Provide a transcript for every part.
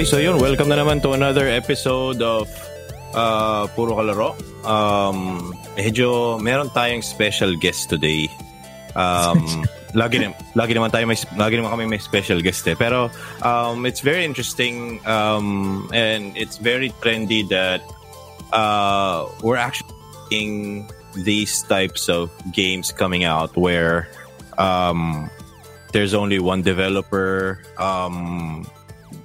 Okay, so yun, welcome na naman to another episode of uh, Puro Kalaro. Um, medyo meron tayong special guest today. Um, lagi, na, lagi naman tayo may, lagi naman kami may special guest eh. Pero um, it's very interesting um, and it's very trendy that uh, we're actually seeing these types of games coming out where um, there's only one developer um,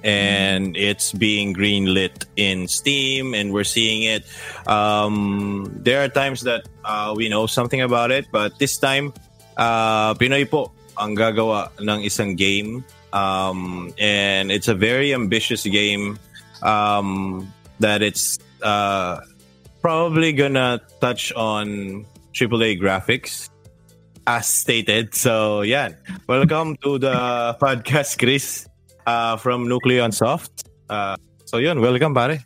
and it's being greenlit in Steam, and we're seeing it. Um, there are times that uh, we know something about it, but this time, uh, Pinoy po ang gagawa ng isang game, um, and it's a very ambitious game um, that it's uh, probably gonna touch on AAA graphics as stated. So, yeah. Welcome to the podcast, Chris uh, from Nucleon Soft. Uh, so yun, welcome pare.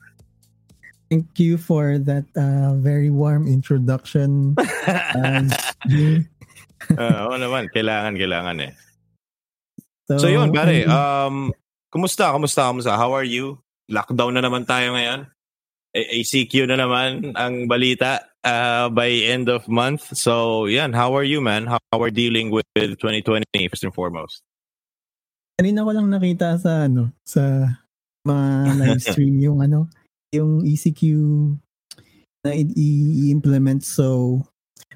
Thank you for that uh, very warm introduction. uh, uh, oo naman, kailangan, kailangan eh. So, so yun, pare, um, kumusta, kumusta, kumusta? How are you? Lockdown na naman tayo ngayon. A- ACQ na naman ang balita uh, by end of month. So, yan, how are you, man? How, how are dealing with 2020 first and foremost? Kanina ko lang nakita sa ano, sa mga live stream yung ano, yung ECQ na i-implement. So,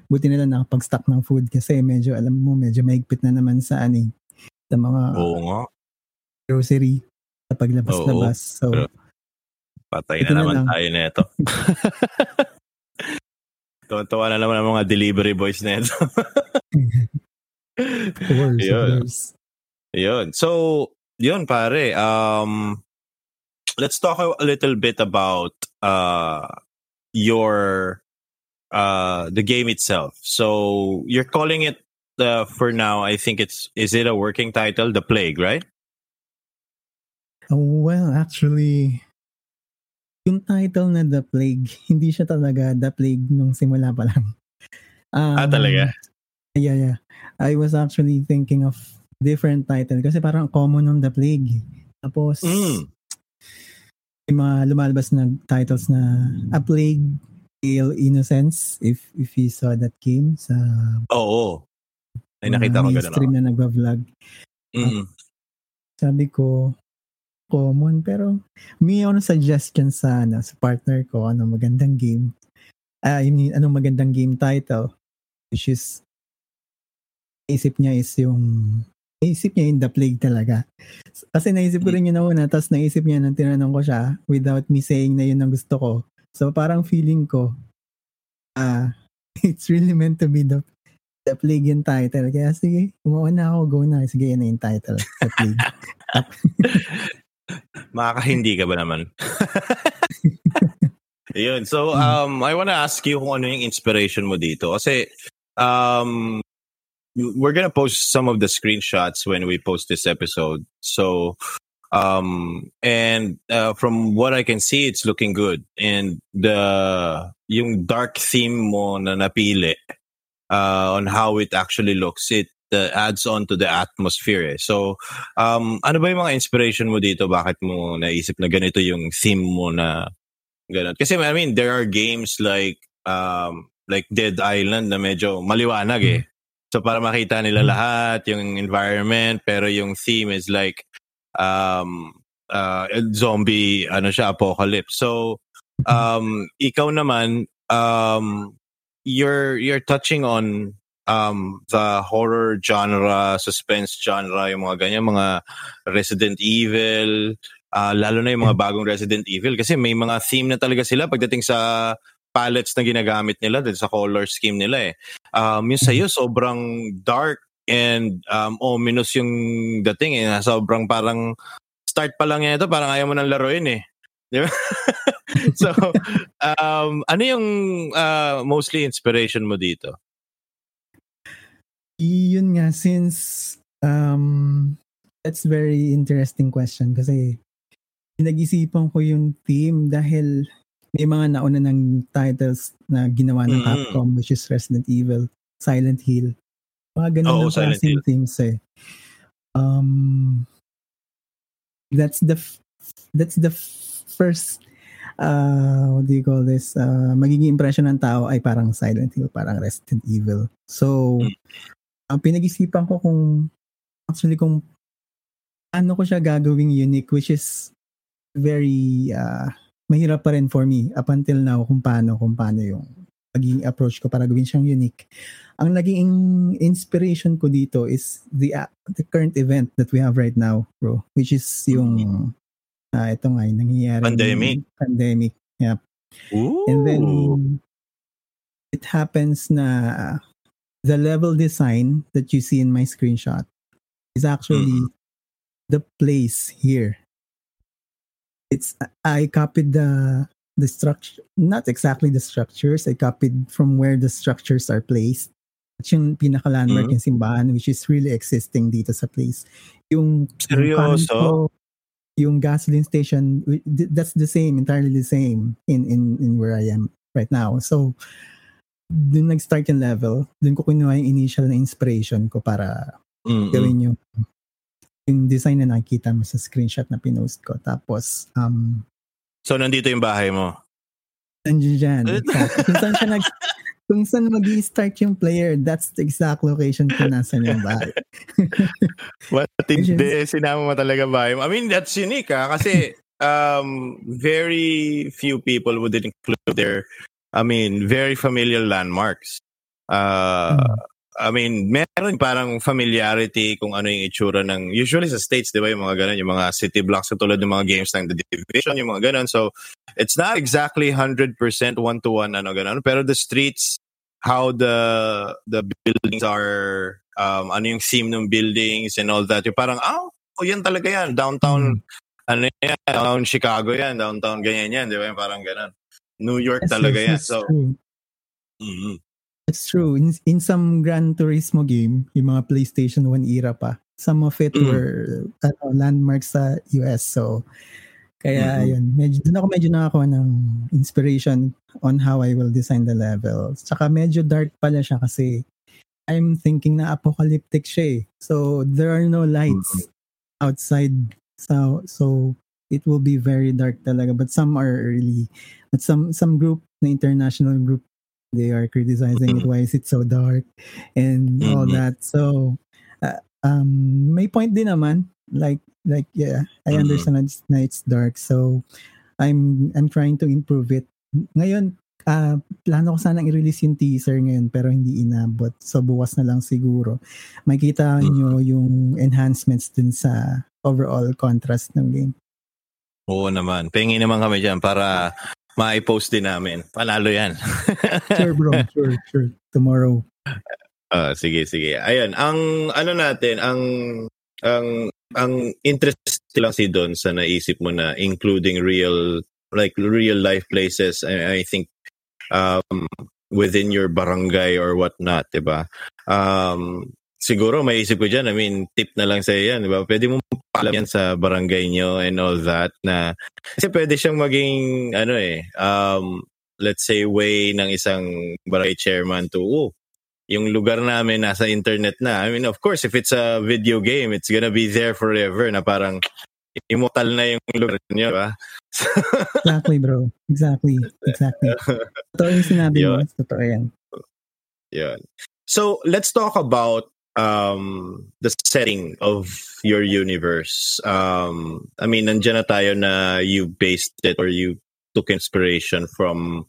buti nila nakapag-stock ng food kasi medyo, alam mo, medyo maigpit na naman sa ano, sa mga Oo nga. grocery sa paglabas-labas. So, Pero, patay na naman na tayo nito. Tuwa na naman ang mga delivery boys na ito. of course, of course. Yun. So, yun pare. Um, let's talk a little bit about uh, your uh, the game itself. So, you're calling it uh, for now. I think it's is it a working title, The Plague, right? Oh, well, actually, yung title na The Plague, hindi siya talaga The Plague nung simula pa lang. Um, ah, talaga? Yeah, yeah. I was actually thinking of different title kasi parang common on the plague. Tapos mm. may mga lumalabas na titles na A Plague Tale Innocence if if you saw that game sa Oo. Oh, Ay nakita ko ganun. stream na nagba-vlog. Mm. sabi ko common pero may ano suggestion sa ano, sa partner ko ano magandang game. Ah, uh, yung anong magandang game title which is isip niya is yung naisip niya yung The Plague talaga. Kasi naisip ko rin yun na una, tapos naisip niya nang tinanong ko siya without me saying na yun ang gusto ko. So parang feeling ko, ah, uh, it's really meant to be the The Plague yung title. Kaya sige, kumuha na ako, go na. Sige, yan na yung title. The Plague. Makakahindi ka ba naman? Yun. So, um, I wanna ask you kung ano yung inspiration mo dito. Kasi, um, we're gonna post some of the screenshots when we post this episode. So, um, and uh, from what I can see, it's looking good. And the yung dark theme mo na napili uh, on how it actually looks, it uh, adds on to the atmosphere. Eh. So, um, ano ba yung mga inspiration mo dito? Bakit mo naisip na ganito yung theme mo na ganun? Kasi I mean, there are games like um, like Dead Island na medyo maliwanag eh. So para makita nila hmm. lahat yung environment pero yung theme is like um uh zombie ano siya apocalypse. So um ikaw naman um you're you're touching on um the horror genre, suspense genre, yung mga ganyan, mga Resident Evil, uh, lalo na yung mga hmm. bagong Resident Evil kasi may mga theme na talaga sila pagdating sa palettes na ginagamit nila din sa color scheme nila eh. Um, yung sa'yo, mm-hmm. sobrang dark and um, ominous yung dating eh. Sobrang parang start pa lang yan ito, parang ayaw mo nang laruin eh. Di ba? so, um, ano yung uh, mostly inspiration mo dito? Yun nga, since um, that's very interesting question kasi nag-isipan ko yung theme dahil may mga nauna ng titles na ginawa ng mm. Capcom which is Resident Evil, Silent Hill. Mga ganun oh, ng klaseng things eh. Um, that's the f- that's the first uh, what do you call this? Uh, magiging impression ng tao ay parang Silent Hill, parang Resident Evil. So, ang pinag-isipan ko kung actually kung ano ko siya gagawing unique which is very uh, mahirap pa rin for me up until now kung paano kung paano yung magiging approach ko para gawin siyang unique. Ang naging inspiration ko dito is the uh, the current event that we have right now, bro, which is yung uh, ito nga yung nangyayari pandemic. Pandemic. Yeah. Ooh. And then it happens na the level design that you see in my screenshot is actually mm. the place here. It's I copied the the structure, not exactly the structures. I copied from where the structures are placed. At yung pinaka-landmark mm-hmm. yung simbahan, which is really existing dito sa place. Yung, Seryoso? Yung, yung gasoline station, that's the same, entirely the same in, in, in where I am right now. So, dun nag-start yung level. Dun ko kinuha yung initial na inspiration ko para mm-hmm. gawin yung yung design na nakikita mo sa screenshot na pinost ko. Tapos, um, So, nandito yung bahay mo? Nandiyan dyan. kung saan siya nag... Kung saan mag start yung player, that's the exact location kung nasan yung bahay. What hindi, sinama mo talaga bahay mo. I mean, that's unique ha, kasi um, very few people would include their, I mean, very familiar landmarks. Uh, hmm. I mean, meron parang familiarity kung ano yung itsura ng, usually sa States, di ba, yung mga ganun, yung mga city blocks katulad ng mga games ng The Division, yung mga ganun. So, it's not exactly 100% one-to-one, ano ganun. Pero the streets, how the the buildings are, um, ano yung theme ng buildings and all that, yung parang, oh, oh yan talaga yan, downtown, mm. ano yan, downtown Chicago yan, downtown ganyan yan, di ba, yung parang ganun. New York yes, talaga yes, yan. So, mm-hmm. It's true. In, in some Gran Turismo game, yung mga PlayStation 1 era pa, some of it mm. were ano, landmarks sa US. So, kaya mm-hmm. yun, medyo, doon ako medyo nakakuha ng inspiration on how I will design the levels. Tsaka medyo dark pala siya kasi I'm thinking na apocalyptic siya eh. So, there are no lights mm-hmm. outside. So, so it will be very dark talaga. But some are early. But some some group, na international group they are criticizing it. Why is it so dark? And mm-hmm. all that. So uh, um may point din naman. Like like yeah i mm-hmm. understand it's, na it's dark. So i'm i'm trying to improve it. Ngayon uh, plano ko sanang i-release yung teaser ngayon pero hindi inabot. So bukas na lang siguro. Makita nyo yung enhancements din sa overall contrast ng game. Oo naman. Pengi naman kami dyan para ma-post din namin. Panalo yan. sure bro, sure, sure. Tomorrow. Uh, sige, sige. Ayun, ang ano natin, ang ang ang interest lang si Don sa naisip mo na including real like real life places I, I think um within your barangay or whatnot, 'di ba? Um siguro maisip ko diyan, I mean, tip na lang sa yan, 'di ba? Pwede mo paalam yan sa barangay nyo and all that na kasi pwede siyang maging ano eh um let's say way ng isang barangay chairman to oh, yung lugar namin nasa internet na. I mean, of course, if it's a video game, it's gonna be there forever na parang immortal na yung lugar nyo, ba? exactly, bro. Exactly. Exactly. Totoo yung sinabi mo. Totoo yan. Yun. So, let's talk about um, the setting of your universe. Um, I mean, nandiyan na tayo na you based it or you took inspiration from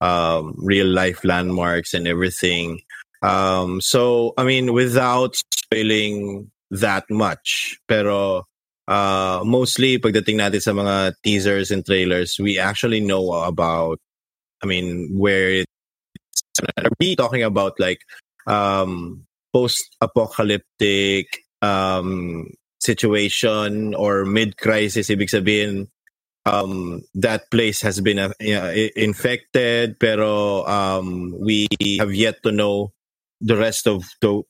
um, real life landmarks and everything. Um, so, I mean, without spoiling that much, pero uh, mostly pagdating natin sa mga teasers and trailers, we actually know about, I mean, where it's, are we talking about like um, post-apocalyptic um, situation or mid-crisis, ibig sabihin, um, that place has been uh, infected, pero um, we have yet to know the rest of the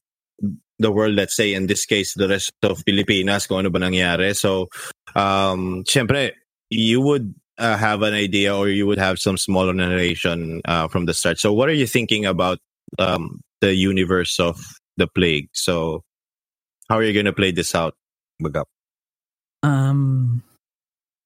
the world, let's say, in this case, the rest of Pilipinas, kung ano ba nangyari. So, um, syempre, you would uh, have an idea or you would have some smaller narration uh, from the start. So, what are you thinking about um, the universe of the plague. So, how are you going to play this out, Bagap? Um,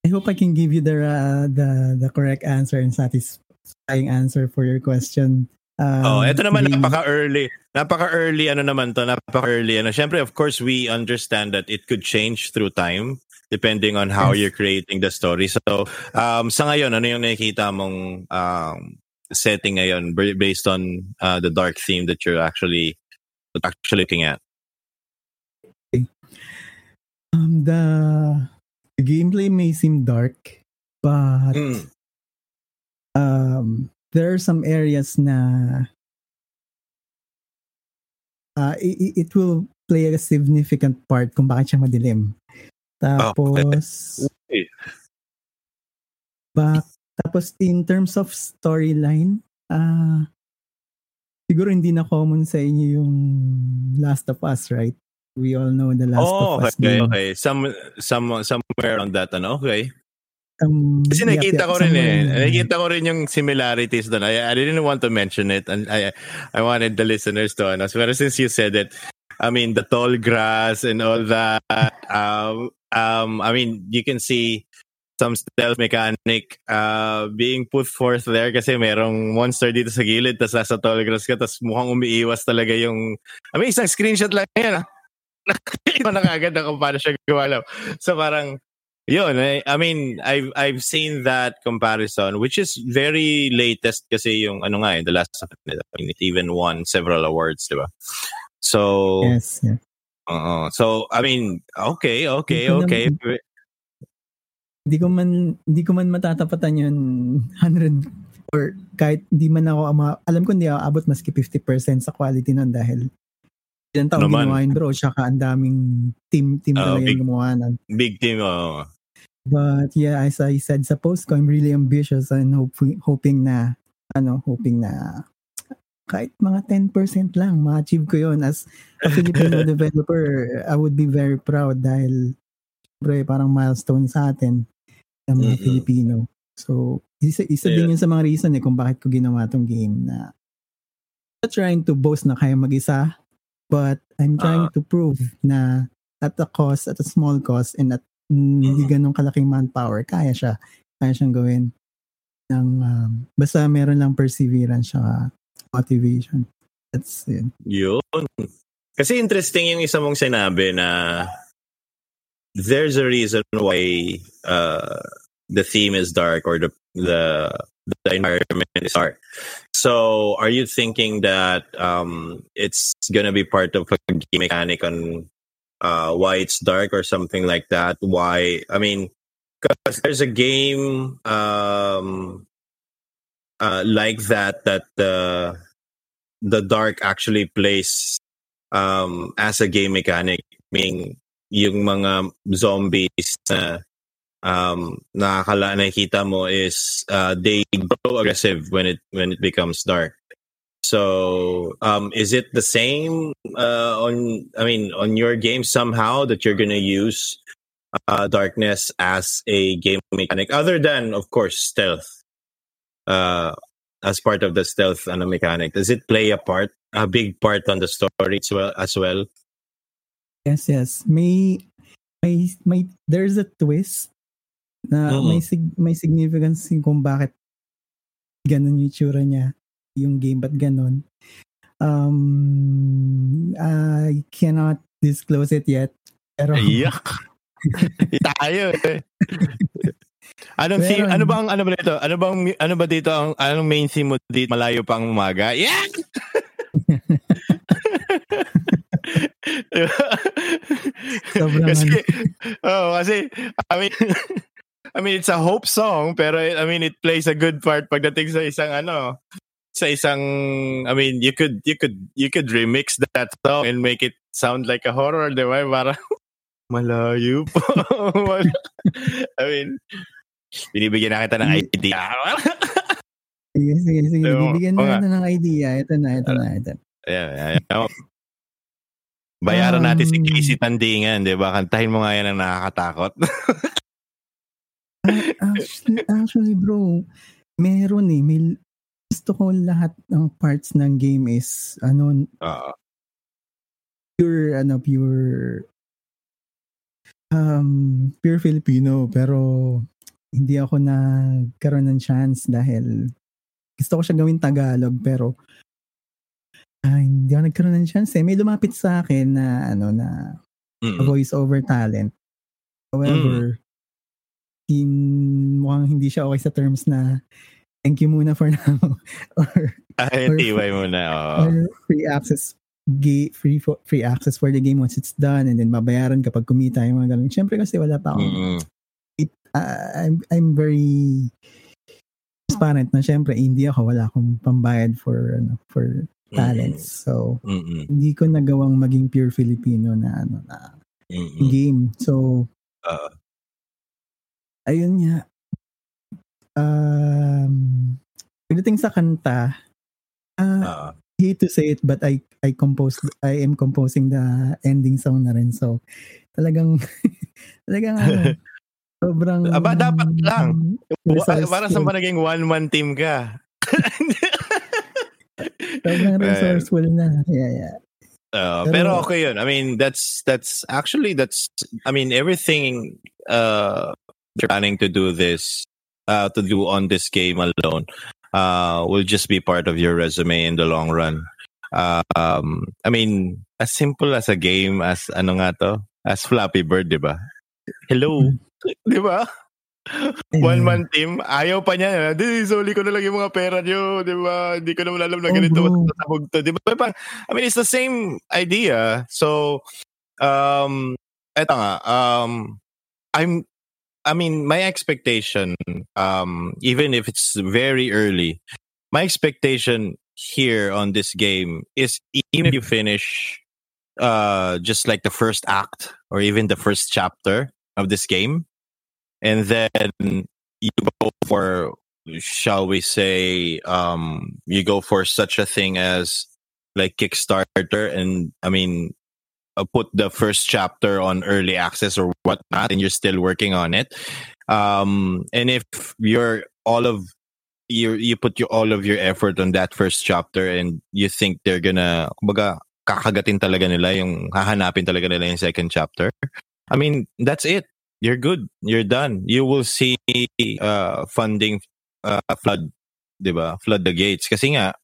I hope I can give you the uh, the the correct answer and satisfying answer for your question. Um, oh, ito naman game. napaka-early. Napaka-early ano naman to, napaka-early ano. Syempre, of course, we understand that it could change through time depending on how yes. you're creating the story. So, um, sa ngayon, ano yung nakikita mong um, setting ngayon based on uh, the dark theme that you're actually actually looking at? Um, the, the gameplay may seem dark, but mm. um, there are some areas na uh, it, it will play a significant part kung bakit siya madilim. Tapos, okay. Back, tapos in terms of storyline, uh, siguro hindi na common sa inyo yung Last of Us, right? We all know the Last oh, of Us. okay, game. okay. Some, some, somewhere on that, ano? Okay. Um, Kasi nakita ko rin eh. Nakita ko rin yung similarities doon. I, I didn't want to mention it and I I wanted the listeners to ano. Pero since you said it, I mean the tall grass and all that um um I mean you can see some stealth mechanic uh, being put forth there kasi merong monster dito sa gilid tas nasa tall grass ka tas mukhang umiiwas talaga yung I mean isang screenshot lang yan ah. Nakita na kagad kung paano siya gumalaw. So parang Yun, I, I mean, I've I've seen that comparison, which is very latest kasi yung ano nga eh, The Last of I mean, it even won several awards, di ba? So, yes, yeah. Uh, so, I mean, okay, okay, okay. Hindi ko man hindi ko man matatapatan yun 100 or kahit hindi man ako ama, alam ko hindi ako abot maski 50% sa quality nun dahil Ilan taon Naman. ginawa yun bro, tsaka ang daming team team uh, talaga big, yung gumawa nun. Big team, oh. But yeah, as I said sa post ko, I'm really ambitious and hoping, hoping na, ano, hoping na kahit mga 10% lang, ma-achieve ko yon as a Filipino developer, I would be very proud dahil syempre parang milestone sa atin ng mga mm-hmm. Filipino. So, isa, isa yeah. din yun sa mga reason eh kung bakit ko ginawa tong game na trying to boast na kaya mag-isa But I'm trying uh, to prove na at a cost, at a small cost, and at hindi mm-hmm. ganun kalaking manpower, kaya siya. Kaya siyang gawin. Ng, um, basta meron lang perseverance siya, motivation. That's it. Yun. Kasi interesting yung isa mong sinabi na there's a reason why uh, the theme is dark or the the the environment is dark. So, are you thinking that um, it's gonna be part of a game mechanic on uh, why it's dark or something like that? Why? I mean, because there's a game um, uh, like that that the the dark actually plays um, as a game mechanic, meaning yung mga zombies na um, nakakala nakikita mo is uh, they grow aggressive when it when it becomes dark. So, um, is it the same uh, on? I mean, on your game somehow that you're gonna use uh, darkness as a game mechanic, other than of course stealth, uh, as part of the stealth and a mechanic. Does it play a part, a big part on the story as well? As well? Yes, yes. May, may, may. There's a twist na mm. may sig- may significance kung bakit ganun yung itsura niya yung game ba't ganun um I cannot disclose it yet pero Yuck. tayo eh. Anong theme, ano bang ano ba dito? Ano bang ano ba dito ang anong main theme mo dito malayo pang umaga? Yeah. Kasi, oh, kasi, I mean, I mean, it's a hope song, pero I mean, it plays a good part pagdating sa isang ano, sa isang, I mean, you could, you could, you could remix that song and make it sound like a horror, di ba? Para malayo po. I mean, binibigyan na kita ng idea. sige, sige, sige. So, Bibigyan na kita ng idea. Ito na, ito na, ito. Yeah, yeah. Bayaran um, natin si Casey Tandingan, di ba? Kantahin mo nga yan ang nakakatakot. actually, actually, bro, meron eh. May, gusto ko lahat ng parts ng game is, ano, uh, pure, ano, pure, um, pure Filipino. Pero, hindi ako nagkaroon ng chance dahil gusto ko siya gawin Tagalog pero ah, hindi ako nagkaroon ng chance eh. May lumapit sa akin na ano na Mm-mm. voice over talent. However, in, mukhang hindi siya okay sa terms na thank you muna for now or, Ay, Or- tiway mo na. oo. or free access ga- free fo- free access for the game once it's done and then babayaran kapag kumita yung mga ganun. Siyempre kasi wala pa akong Mm-mm. uh, I'm I'm very transparent na syempre hindi ako wala akong pambayad for ano for talents. So Mm-mm. hindi ko nagawang maging pure Filipino na ano na Mm-mm. game. So Oo. ayun nga. Um pagdating sa kanta, uh, Oo. hate to say it but I I composed I am composing the ending song na rin. So talagang talagang ano sobrang Aba, dapat lang. Resourceful. Para sa ba naging one-man team ka? Sobrang Well, resourceful na. Yeah, yeah. Uh, Pero- pero okay yun. I mean, that's that's actually that's I mean everything uh planning to do this uh to do on this game alone uh will just be part of your resume in the long run. Um I mean, as simple as a game as ano nga to? As Flappy Bird, 'di ba? Hello. 'Di ba? One man team, ayaw pa niya. Di, soli ko na lang yung mga pera niyo, di ba? Hindi ko naman alam na Oh, ganito bro. masasabog to. Di ba? Parang, I mean, it's the same idea. So, um, eto nga, um, I'm, I mean, my expectation, um, even if it's very early, my expectation here on this game is even if you finish, uh, just like the first act or even the first chapter of this game, and then you go for shall we say um you go for such a thing as like kickstarter and i mean uh, put the first chapter on early access or whatnot and you're still working on it. Um and if you're all of you you put your all of your effort on that first chapter and you think they're gonna kumbaga kakagatin talaga nila yung hahanapin talaga nila yung second chapter i mean that's it you're good. You're done. You will see uh, funding uh, flood, 'di ba? Flood the gates kasi nga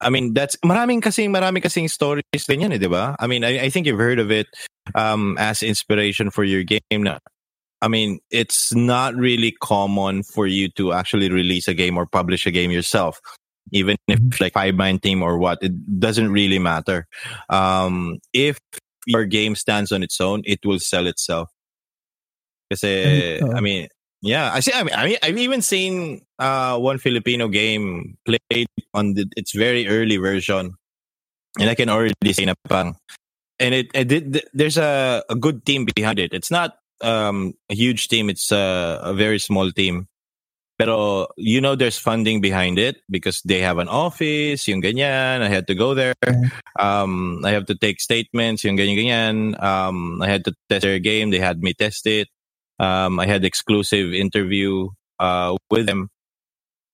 I mean that's maraming kasi maraming kasing stories din yan, eh, 'di ba? I mean I, I think you've heard of it um, as inspiration for your game na I mean it's not really common for you to actually release a game or publish a game yourself. Even if like five man team or what, it doesn't really matter. Um, if your game stands on its own, it will sell itself. Kasi. I mean, yeah, I see. I mean, I mean, I've even seen uh, one Filipino game played on the, its very early version, and I can already see na pang, and it, it did. There's a, a good team behind it. It's not um, a huge team. It's a, a very small team. Pero you know there's funding behind it because they have an office, yung ganyan. I had to go there. Um, I have to take statements, yung ganyan ganyan. Um, I had to test their game. They had me test it. Um, I had exclusive interview uh, with them.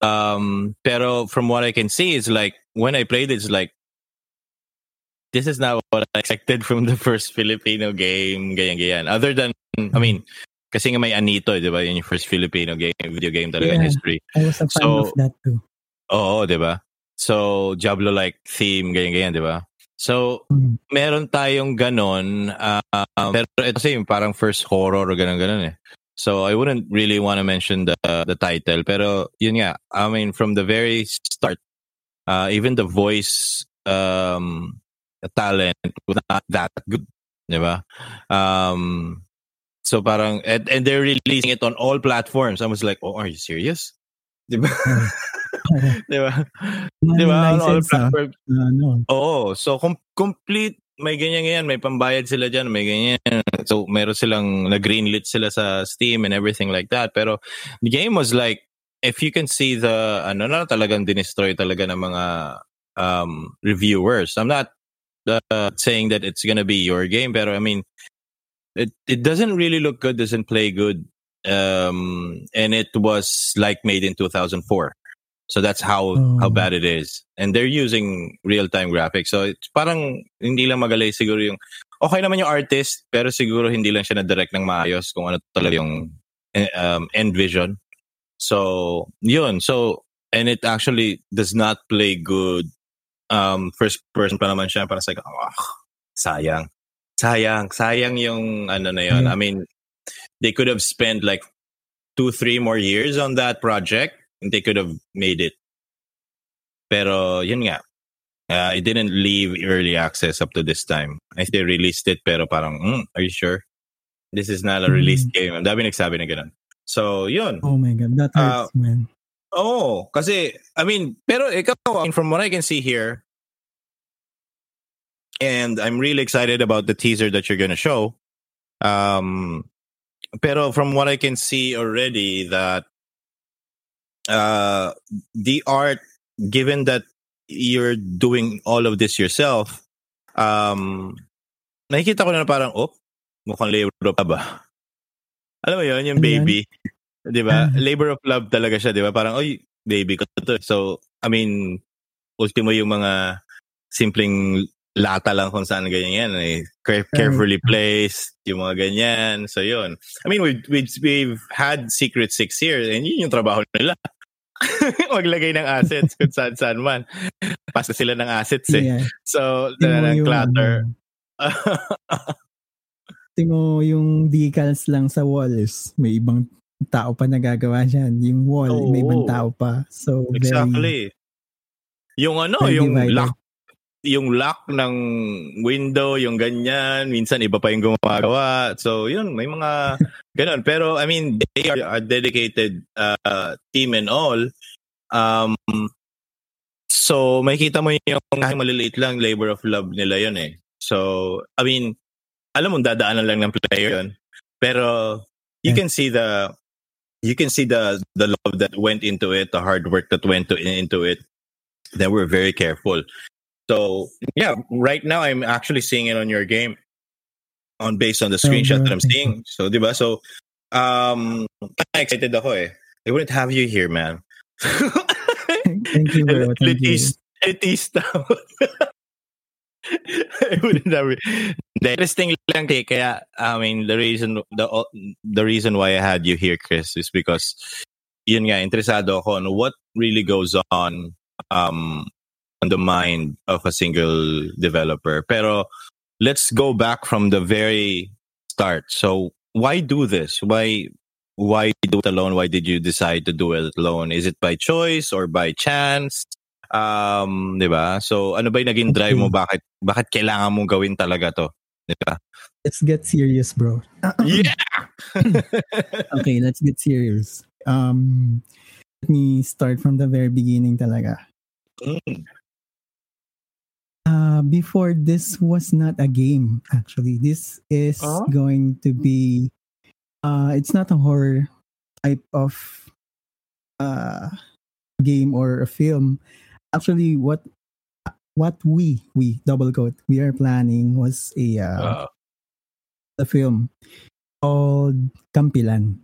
Um, pero from what I can see, it's like when I played, it's like this is not what I expected from the first Filipino game. Ganyan ganyan. Other than, I mean, kasi nga may Anito, di ba? Yun yung first Filipino game, video game talaga in history. I was a fan So- of that too. Oo, di ba? So, Diablo-like theme, ganyan-ganyan, di ba? So, Mm. meron tayong ganon. Uh, pero ito yung parang first horror o ganon-ganon eh. So, I wouldn't really want to mention the the title. Pero, yun nga. I mean, from the very start, uh, even the voice um, talent was not that good. Di ba? Um, so, parang, and, and they're releasing it on all platforms. I was like, oh, are you serious? Di ba? Di ba? Di ba? All ah. platforms. Ano, Oo. So, com- complete, may ganyan ganyan, may pambayad sila dyan, may ganyan. So, meron silang, nag-greenlit sila sa Steam and everything like that. Pero, the game was like, if you can see the, ano na, talagang dinestroy talaga ng mga um, reviewers. I'm not uh, saying that it's gonna be your game, pero I mean, it, it doesn't really look good, doesn't play good. Um, and it was like made in 2004. So that's how Oh. how bad it is. And they're using real-time graphics. So it's parang hindi lang magaling siguro yung okay naman yung artist, pero siguro hindi lang siya na-direct ng maayos kung ano talaga yung eh, um, Envision. So, yun. So, and it actually does not play good. Um, first person pa naman siya. Para sa like, oh, sayang. Sayang. Sayang yung ano na yun. Yeah. I mean, they could have spent like two, three more years on that project they could have made it. Pero, yun nga. Uh, it didn't leave early access up to this time. I they released it pero parang, mm, are you sure? This is not a released game. Ang dami nagsabi na ganun. So, yun. Oh my God, that hurts, man. Oh, kasi, I mean, pero ikaw, from what I can see here, and I'm really excited about the teaser that you're gonna show. Um, pero from what I can see already, that uh, the art, given that you're doing all of this yourself, um, nakikita ko na parang, oh, mukhang labor pa ba? Alam mo yun, yung Ano baby. Di ba? Ah. Labor of love talaga siya, di ba? Parang, oy, baby ko to. So, I mean, ultimo yung mga simpleng lata lang kung saan ganyan yan. Eh. Care- carefully placed, yung mga ganyan. So, yun. I mean, we've, we've, we've had Secret Six here and yun yung trabaho nila. Maglagay ng assets kung saan saan man. Pasta sila ng assets eh. Yeah. So, mo ng clutter. ano, tingnan mo yung decals lang sa walls. May ibang tao pa nagagawa dyan. Yung wall, may ibang Oo. tao pa. So, very, Exactly. Yung ano, Very yung divided. lock yung lock ng window, yung ganyan, minsan iba pa yung gumagawa. So, yun, may mga ganun. Pero, I mean, they are a dedicated uh, team and all. Um, so, makikita mo yung kahit maliliit lang, labor of love nila yun eh. So, I mean, alam mo, dadaanan lang ng player yun. Pero, you Yeah. can see the you can see the the love that went into it, the hard work that went to, into it. They were very careful. So yeah, right now I'm actually seeing it on your game, on based on the screenshot that I'm seeing. So diba? So um, I'm excited ako eh. I wouldn't have you here, man. Thank you. Thank you. Letista. Letista. I wouldn't have. The interesting lang eh, kaya I mean the reason the the reason why I had you here, Chris, is because yun nga interesado ako on what really goes on um on the mind of a single developer. Pero let's go back from the very start. So why do this? Why why do it alone? Why did you decide to do it alone? Is it by choice or by chance? Um, 'di ba? So ano ba 'yung naging drive mo bakit bakit kailangan mong gawin talaga 'to? 'Di ba? Let's get serious, bro. Yeah. okay, let's get serious. Um, let me start from the very beginning talaga. Mm. Uh, before this was not a game actually. This is Oh? going to be uh it's not a horror type of uh game or a film. Actually what what we we double quote we are planning was a uh, a film called Kampilan.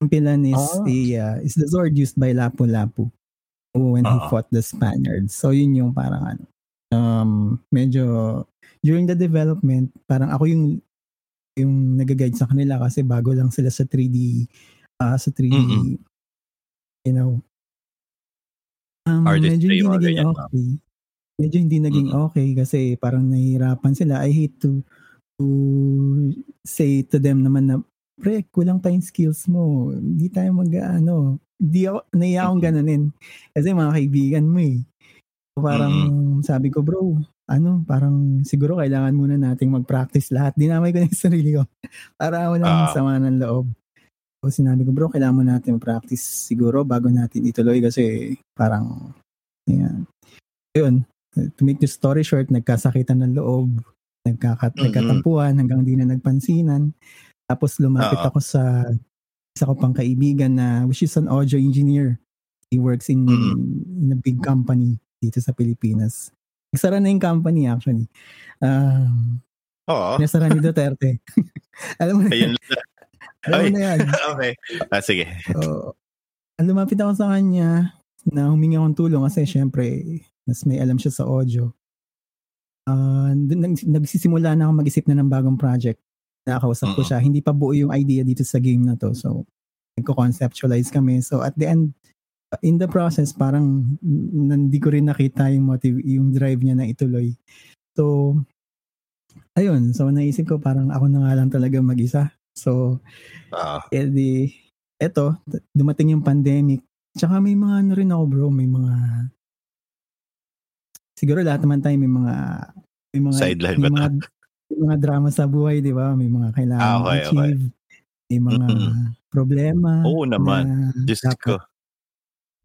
Kampilan is Oh. a uh, is the sword used by Lapu-Lapu when he fought the Spaniards. So yun yung parang ano um medyo during the development parang ako yung yung nag-guide sa kanila kasi bago lang sila sa 3D ah sa 3D Mm-mm. you know. Um, Artistry, medyo hindi naging ganyan, okay. Medyo hindi naging Mm-mm. okay kasi parang nahihirapan sila. I hate to to say to them naman na pre kulang pa yung skills mo. Hindi tayo mag ano di ako naiya akong ganunin. Kasi mga kaibigan mo eh parang sabi ko bro ano parang siguro kailangan muna nating mag-practice lahat dinamay ko na yung sarili ko para ako lang Ah. sama ng loob so sinabi ko bro kailangan mo natin mag-practice siguro bago natin ituloy kasi parang yan yun to make the story short nagkasakitan ng loob nagkaka- Mhm. nagkatampuhan hanggang di na nagpansinan tapos lumapit Oo. ako sa isa ko pang kaibigan na which is an audio engineer he works in Mhm. in a big company dito sa Pilipinas. Nagsara na yung company actually. Um, Oo. nasara ni Duterte. Alam mo na, Ayun. alam mo na yan. okay. Ah, sige. So, lumapit ako sa kanya na humingi akong tulong kasi syempre mas may alam siya sa audio. Ah, dun nag- nagsisimula na ako mag-isip na ng bagong project. Nakakausap ko Mm. siya. Hindi pa buo yung idea dito sa game na to. So, nagko-conceptualize kami. So, at the end, in the process, parang hindi ko rin nakita yung motive, yung drive niya na ituloy. So, ayun. So, naisip ko parang ako na nga lang talaga mag-isa. So, Ah, eh di, eto, dumating yung pandemic. Tsaka may mga ano rin ako bro, may mga, siguro lahat naman tayo may mga, may mga, Sideline may mga, may mga drama sa buhay, di ba? May mga kailangan Ah, okay, okay. achieve. May mga problema. Oo naman. Na Diyos dapat ko.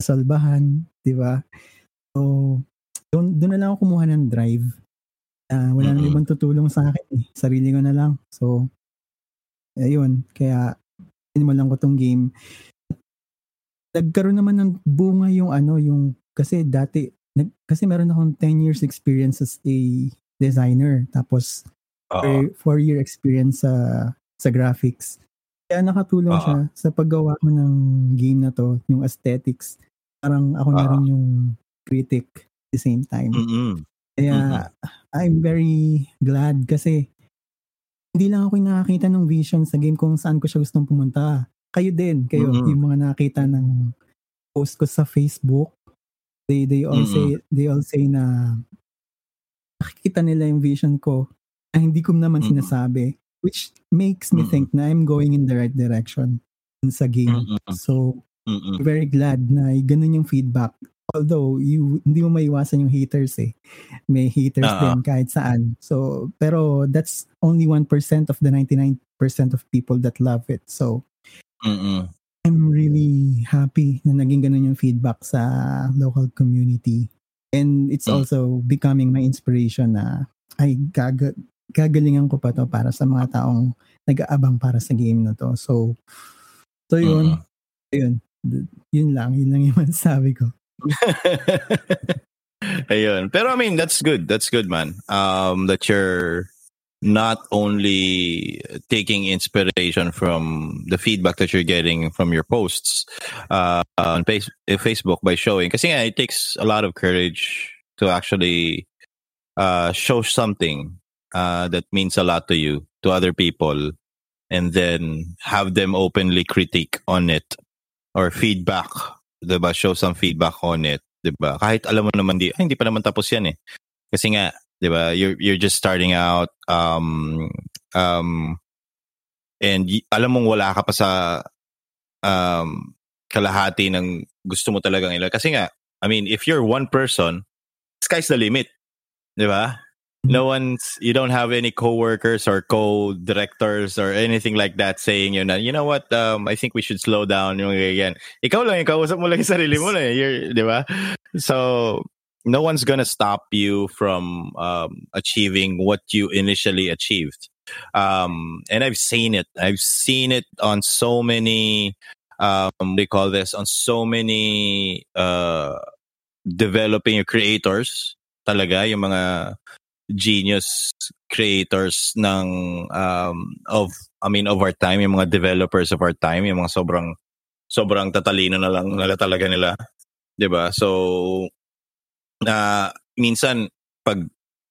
Solbahan, di ba? So, doon, doon na lang ako kumuha ng drive. Ah, wala nang ibang tutulong sa akin. Eh. Sarili ko na lang. So, ayun. Kaya, sinimulan ko tong game. Nagkaroon naman ng bunga yung ano, yung, kasi dati, nag, kasi meron akong 10 years experience as a designer. Tapos, Oo. four year experience sa sa graphics. Kaya nakatulong Oo. siya sa paggawa ko ng game na to, yung aesthetics. Parang ako na rin yung critic at the same time. Mm-mm. Kaya I'm very glad kasi hindi lang ako yung nakakita ng vision sa game kung saan ko siya gustong pumunta. Kayo din, kayo, Mm-mm. yung mga nakita ng post ko sa Facebook, they they all Mm-mm. say they all say na nakikita nila yung vision ko na hindi ko naman Mm-mm. sinasabi which makes me Mm-mm. think na I'm going in the right direction sa game. Mm-mm. So, Mm-mm. very glad na ganun yung feedback. Although, you, hindi mo maiwasan yung haters eh. May haters Oo. din kahit saan. So, pero that's only 1% of the 99% of people that love it. So, Mm-mm. I'm really happy na naging ganun yung feedback sa local community. And it's Mm. also becoming my inspiration na ay gaga, gagalingan ko pa to para sa mga taong nag-aabang para sa game na to. So, so yun, Mm-mm. yun. Yun lang, yun lang yung masasabi ko. Ayun. Pero I mean, that's good. That's good, man. Um, that you're not only taking inspiration from the feedback that you're getting from your posts uh, on uh, Facebook by showing. Kasi nga, it takes a lot of courage to actually uh, show something uh, that means a lot to you, to other people, and then have them openly critique on it or feedback, 'di ba? Show some feedback on it, 'di ba? Kahit alam mo naman di, ay, hindi pa naman tapos 'yan eh. Kasi nga, 'di ba? You're you're just starting out um um and y- alam mong wala ka pa sa um kalahati ng gusto mo talagang ila. Kasi nga, I mean, if you're one person, sky's the limit. 'Di ba? No one's you don't have any coworkers or co-directors or anything like that saying you know, you know what, um, I think we should slow down ganyan. Ikaw lang, ikaw mo mo eh. So, no one's gonna stop you from um, achieving what you initially achieved. Um, and I've seen it. I've seen it on so many, um, they call this, on so many uh, developing creators talaga, yung mga genius creators ng um, of I mean of our time, yung mga developers of our time, yung mga sobrang sobrang tatalino na lang nila talaga nila. 'Di ba? So na minsan pag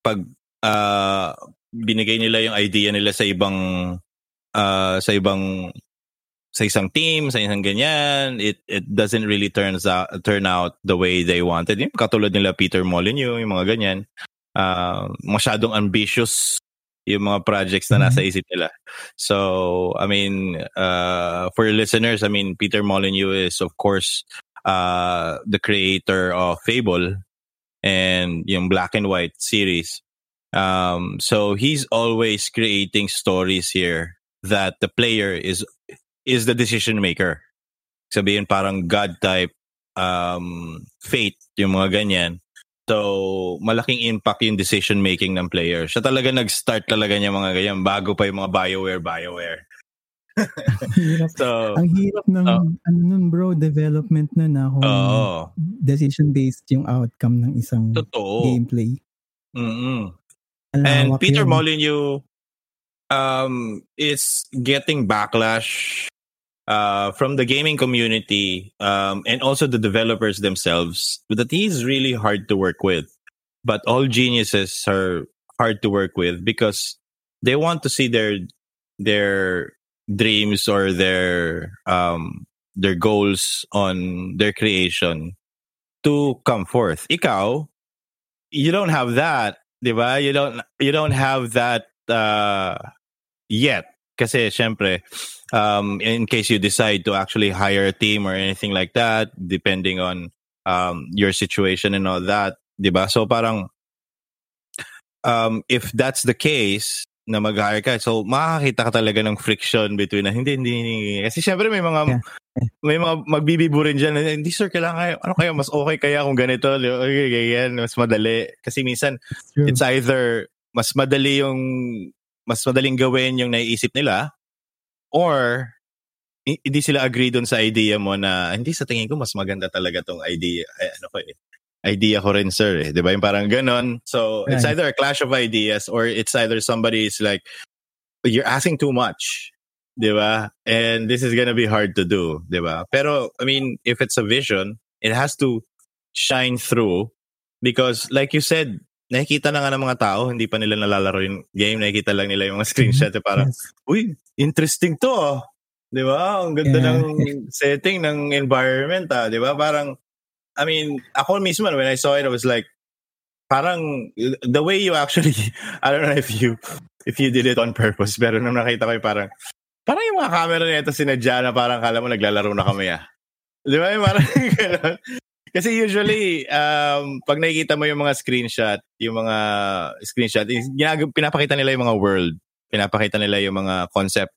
pag ah, binigay nila yung idea nila sa ibang ah, sa ibang sa isang team, sa isang ganyan, it it doesn't really turns out turn out the way they wanted. Yung katulad nila Peter Molyneux, yung mga ganyan. Ah, masyadong ambitious yung mga projects na nasa isip nila. So, I mean, uh, for your listeners, I mean, Peter Molyneux is of course uh, the creator of Fable and yung Black and White series. Um, so he's always creating stories here that the player is is the decision maker. Sabihin parang God type um, fate yung mga ganyan. So, malaking impact yung decision making ng player. Siya talaga nag-start talaga niya mga ganyan bago pa yung mga BioWare, BioWare. hirap. So, Ang hirap ng, Oh. ano nun bro, development na na kung oo. decision-based yung outcome ng isang Totoo. gameplay. Ang And Peter yun. Molyneux um, is getting backlash uh, from the gaming community um, and also the developers themselves that he's really hard to work with. But all geniuses are hard to work with because they want to see their their dreams or their um their goals on their creation to come forth. Ikaw, you don't have that, 'di ba? You don't you don't have that uh, yet. Kasi syempre, um, in case you decide to actually hire a team or anything like that, depending on um, your situation and all that, 'di ba? So parang um, if that's the case, na mag-hire ka. So, makakita ka talaga ng friction between na hindi, hindi, hindi. Kasi syempre may mga, yeah. may mga magbibibo rin dyan. Hindi sir, kailangan kayo, ano kaya, mas okay kaya kung ganito. Okay, ganyan, mas madali. Kasi minsan, it's either mas madali yung, mas madaling gawin yung naiisip nila or hindi sila agree doon sa idea mo na hindi sa tingin ko mas maganda talaga tong idea ay, ano ko eh idea ko rin, sir. Eh. Di ba? Yung parang ganon. So, right. it's either a clash of ideas or it's either somebody is like, you're asking too much. Di ba? And this is gonna be hard to do. Di ba? Pero, I mean, if it's a vision, it has to shine through because like you said, nakikita na nga ng mga tao, hindi pa nila nalalaro yung game, nakikita lang nila yung mga screenshot. Mm-hmm. Parang, yes. uy, interesting to oh. Di ba? Ang ganda yeah. ng setting ng environment ah. Di ba? Parang, I mean, ako mismo, when I saw it, I was like, parang, the way you actually, I don't know if you, if you did it on purpose, pero nung nakita ko parang, parang yung mga camera nito sinadya na parang kala mo naglalaro na kami ah. Di ba? Parang gano'n. Kasi usually, um, pag nakikita mo yung mga screenshot, yung mga screenshot, ginag- pinapakita nila yung mga world. Pinapakita nila yung mga concept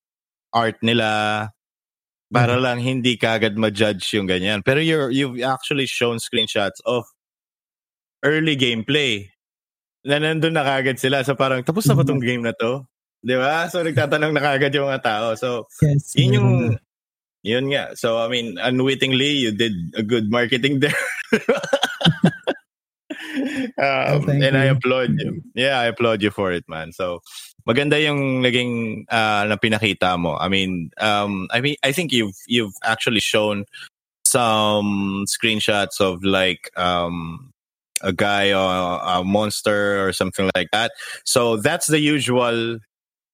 art nila, para mm-hmm. lang hindi kagad ma-judge yung ganyan. Pero you're, you've actually shown screenshots of early gameplay na nandun na kagad sila. So parang, tapos na ba tong mm-hmm. game na to? Di ba? So nagtatanong na kagad yung mga tao. So, yes, yun yung, yun nga. So, I mean, unwittingly, you did a good marketing there. um, oh, and you. I applaud you. Yeah, I applaud you for it, man. So, maganda yung naging uh, na pinakita mo. I mean, um, I mean, I think you've you've actually shown some screenshots of like um, a guy or a monster or something like that. So that's the usual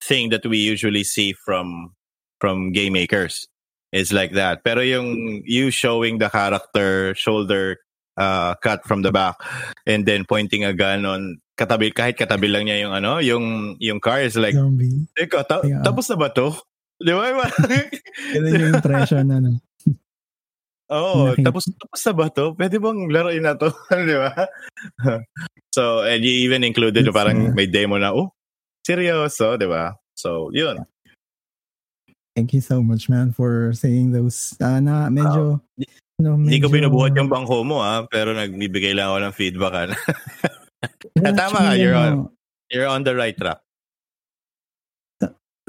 thing that we usually see from from game makers. Is like that. Pero yung you showing the character shoulder uh, cut from the back and then pointing a gun on katabi kahit katabi lang niya yung ano, yung yung car is like Zombie. Teka, ta- yeah. tapos na ba to? Di ba? Ganun yung impression ano. Oo, oh, tapos tapos na ba to? Pwede bang laruin na to? Di ba? so, and you even included It's, parang uh, may demo na, oh, seryoso, di ba? So, yun. Thank you so much, man, for saying those. Uh, na medyo, uh, no, medyo... Hindi ko binubuhat yung bangko mo, ha? Pero nagbibigay lang ako ng feedback, ha? Tama ka, you're on, you're on the right track.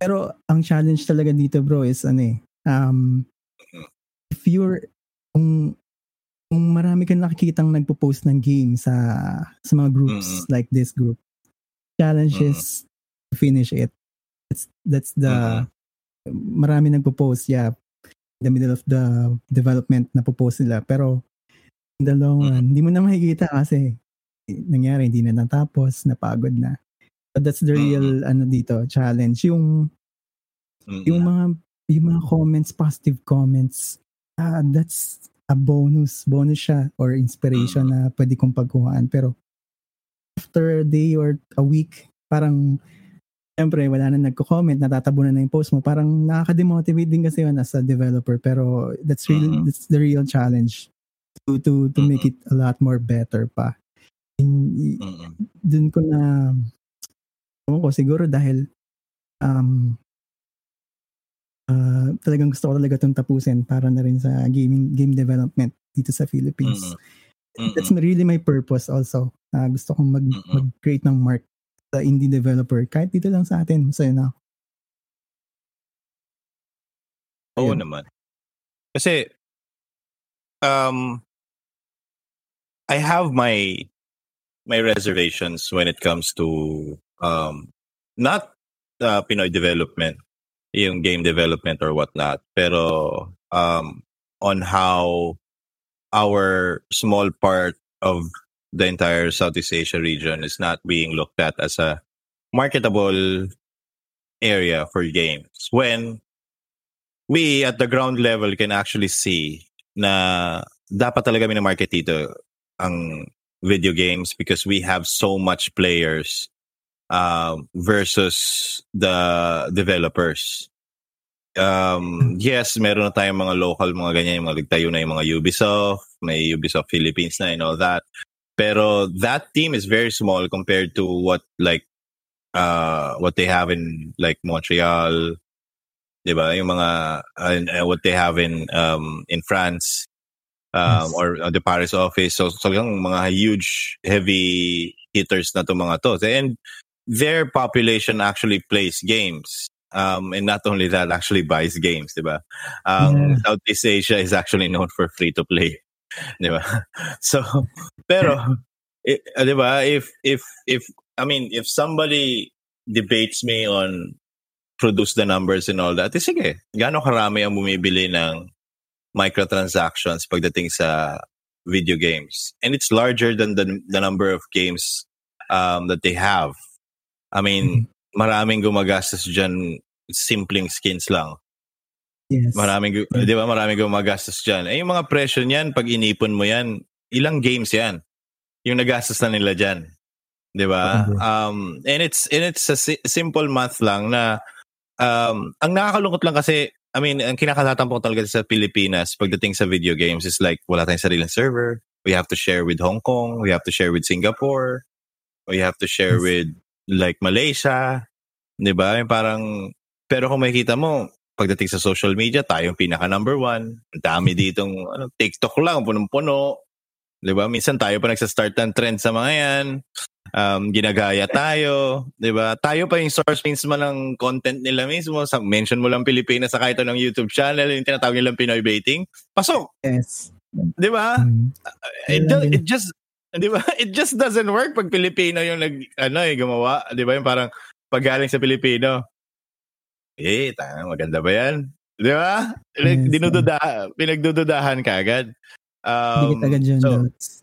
Pero ang challenge talaga dito bro is ano eh, um, mm-hmm. if you're, kung, kung marami kang nakikitang nagpo-post ng game sa sa mga groups mm-hmm. like this group, challenge mm-hmm. is to finish it. That's, that's the, mm-hmm. Marami nagpo-post, yeah, the middle of the development na po-post nila. Pero, in the long run, mm-hmm. hindi mo na makikita kasi nangyari, hindi na natapos, napagod na. But that's the real, mm-hmm. ano dito, challenge. Yung, mm-hmm. yung mga, yung mga comments, positive comments, ah, that's a bonus. Bonus siya or inspiration mm-hmm. na pwede kong pagkuhaan. Pero, after a day or a week, parang, syempre, wala na nagko-comment, natatabunan na yung post mo. Parang nakaka-demotivate din kasi yun as a developer. Pero, that's really, mm-hmm. that's the real challenge to to to mm-hmm. make it a lot more better pa. Mm. Dun ko na ko siguro dahil um uh, talagang gusto ko talaga 'tong tapusin para na rin sa gaming game development dito sa Philippines. Mm-mm. That's really my purpose also. Uh, gusto kong mag mag-create ng mark sa indie developer kahit dito lang sa atin, masaya na ako. Oo Ayun. naman. Kasi um I have my my reservations when it comes to um, not uh, Pinoy development, yung game development or whatnot, pero um, on how our small part of the entire Southeast Asia region is not being looked at as a marketable area for games when we at the ground level can actually see na dapat talaga market dito ang video games because we have so much players uh, versus the developers. Um, yes, meron na tayong mga local, mga ganyan, yung mga nagtayo na yung mga Ubisoft, may Ubisoft Philippines na and all that. Pero that team is very small compared to what like uh what they have in like Montreal, 'di ba? Yung mga uh, what they have in um in France um yes. or uh, the Paris office. So talagang mga huge heavy hitters na to mga to. And their population actually plays games. Um, and not only that, actually buys games, diba? Um, yeah. Southeast Asia is actually known for free to play, diba? So, pero, it, eh, diba? If if if I mean, if somebody debates me on produce the numbers and all that, eh, sige, gaano karami ang bumibili ng microtransactions pagdating sa video games. And it's larger than the, the number of games um, that they have I mean, mm-hmm. maraming gumagastos dyan, simpleng skins lang. Yes. Maraming, di ba, maraming gumagastos dyan. Eh, yung mga presyo niyan, pag inipon mo yan, ilang games yan? Yung nagastos na nila dyan. Di ba? Um, and it's, and it's a si- simple math lang na, um, ang nakakalungkot lang kasi, I mean, ang kinakatatampo talaga sa Pilipinas pagdating sa video games is like, wala tayong sariling server. We have to share with Hong Kong. We have to share with Singapore. We have to share yes. with like Malaysia, 'di ba? Yung parang pero kung makikita mo, pagdating sa social media, tayong pinaka number one. Ang dami ditong ano, TikTok lang, punong-puno. 'Di ba? Minsan tayo pa nagsa-start ng trend sa mga 'yan. Um, ginagaya tayo, 'di ba? Tayo pa yung source mismo ng content nila mismo. Sa mention mo lang Pilipinas sa kahit anong YouTube channel, yung tinatawag nilang Pinoy baiting. Pasok. Yes. 'Di ba? Mm. It, it just Di ba? It just doesn't work pag Pilipino yung nag, ano eh, gumawa. Di ba? Yung parang paggaling sa Pilipino. Eh, tanga, maganda ba yan? Di ba? Yes, Dinududa, pinagdududahan ka agad. Um, agad yung so, notes.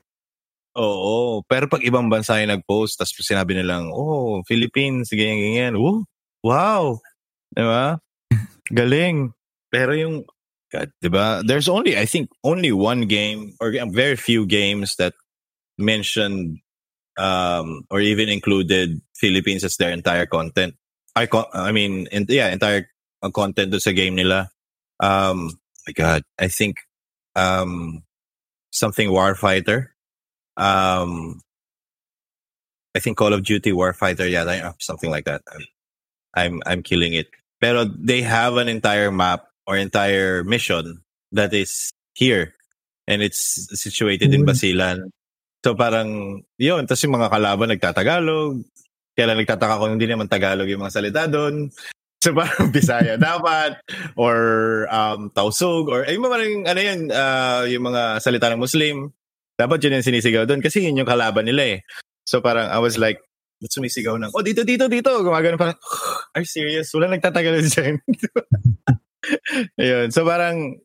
Oo. Pero pag ibang bansa yung nag-post, tapos sinabi nilang, oh, Philippines, ganyan, ganyan. Oh, wow. Di ba? Galing. Pero yung, God, di ba? There's only, I think, only one game or very few games that mentioned um, or even included Philippines as their entire content. I, I mean, in, yeah, entire content sa game nila. Um, my God, I think um, something Warfighter. Um, I think Call of Duty Warfighter, yeah, something like that. I'm, I'm, I'm killing it. Pero they have an entire map or entire mission that is here, and it's situated mm-hmm. in Basilan. So parang, yun. Tapos yung mga kalaban nagtatagalog. Kaya lang nagtataka ko hindi naman Tagalog yung mga salita doon. So parang Bisaya dapat or um, Tausug or ay mga ano yan, uh, yung mga salita ng Muslim. Dapat yun yung sinisigaw doon kasi yun yung kalaban nila eh. So parang I was like, ba't sumisigaw ng, oh dito, dito, dito. Gumagano parang, are serious? Wala nagtatagalog dyan. Ayun. So parang,